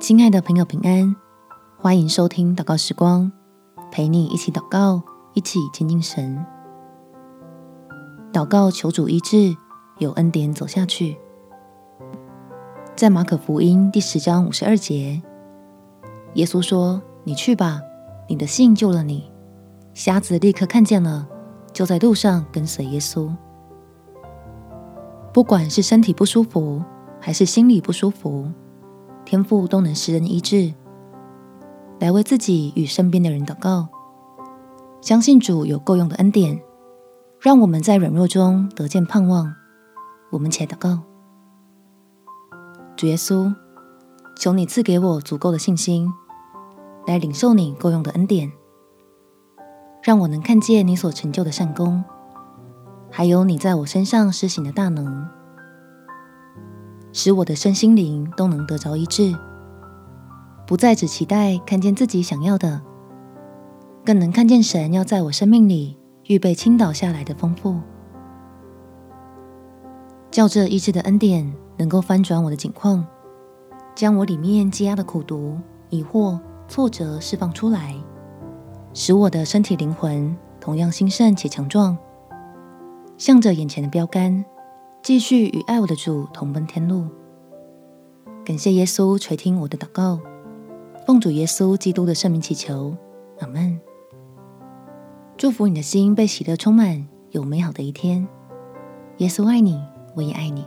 亲爱的朋友，平安！欢迎收听祷告时光，陪你一起祷告，一起亲近神。祷告求主医治，有恩典走下去。在马可福音第十章五十二节，耶稣说：“你去吧，你的信救了你。”瞎子立刻看见了，就在路上跟随耶稣。不管是身体不舒服，还是心里不舒服，天赋都能使人医治。来为自己与身边的人祷告，相信主有够用的恩典，让我们在软弱中得见盼望。我们且祷告。主耶稣，求你赐给我足够的信心，来领受你够用的恩典，让我能看见你所成就的善功，还有你在我身上施行的大能，使我的身心灵都能得着医治，不再只期待看见自己想要的，更能看见神要在我生命里预备倾倒下来的丰富。叫这医治的恩典。能够翻转我的境况，将我里面积压的苦毒、疑惑、挫折释放出来，使我的身体灵魂同样兴盛且强壮，向着眼前的标竿，继续与爱我的主同奔天路。感谢耶稣垂听我的祷告，奉主耶稣基督的圣名祈求，阿门。祝福你的心被喜乐充满，有美好的一天。耶稣爱你，我也爱你。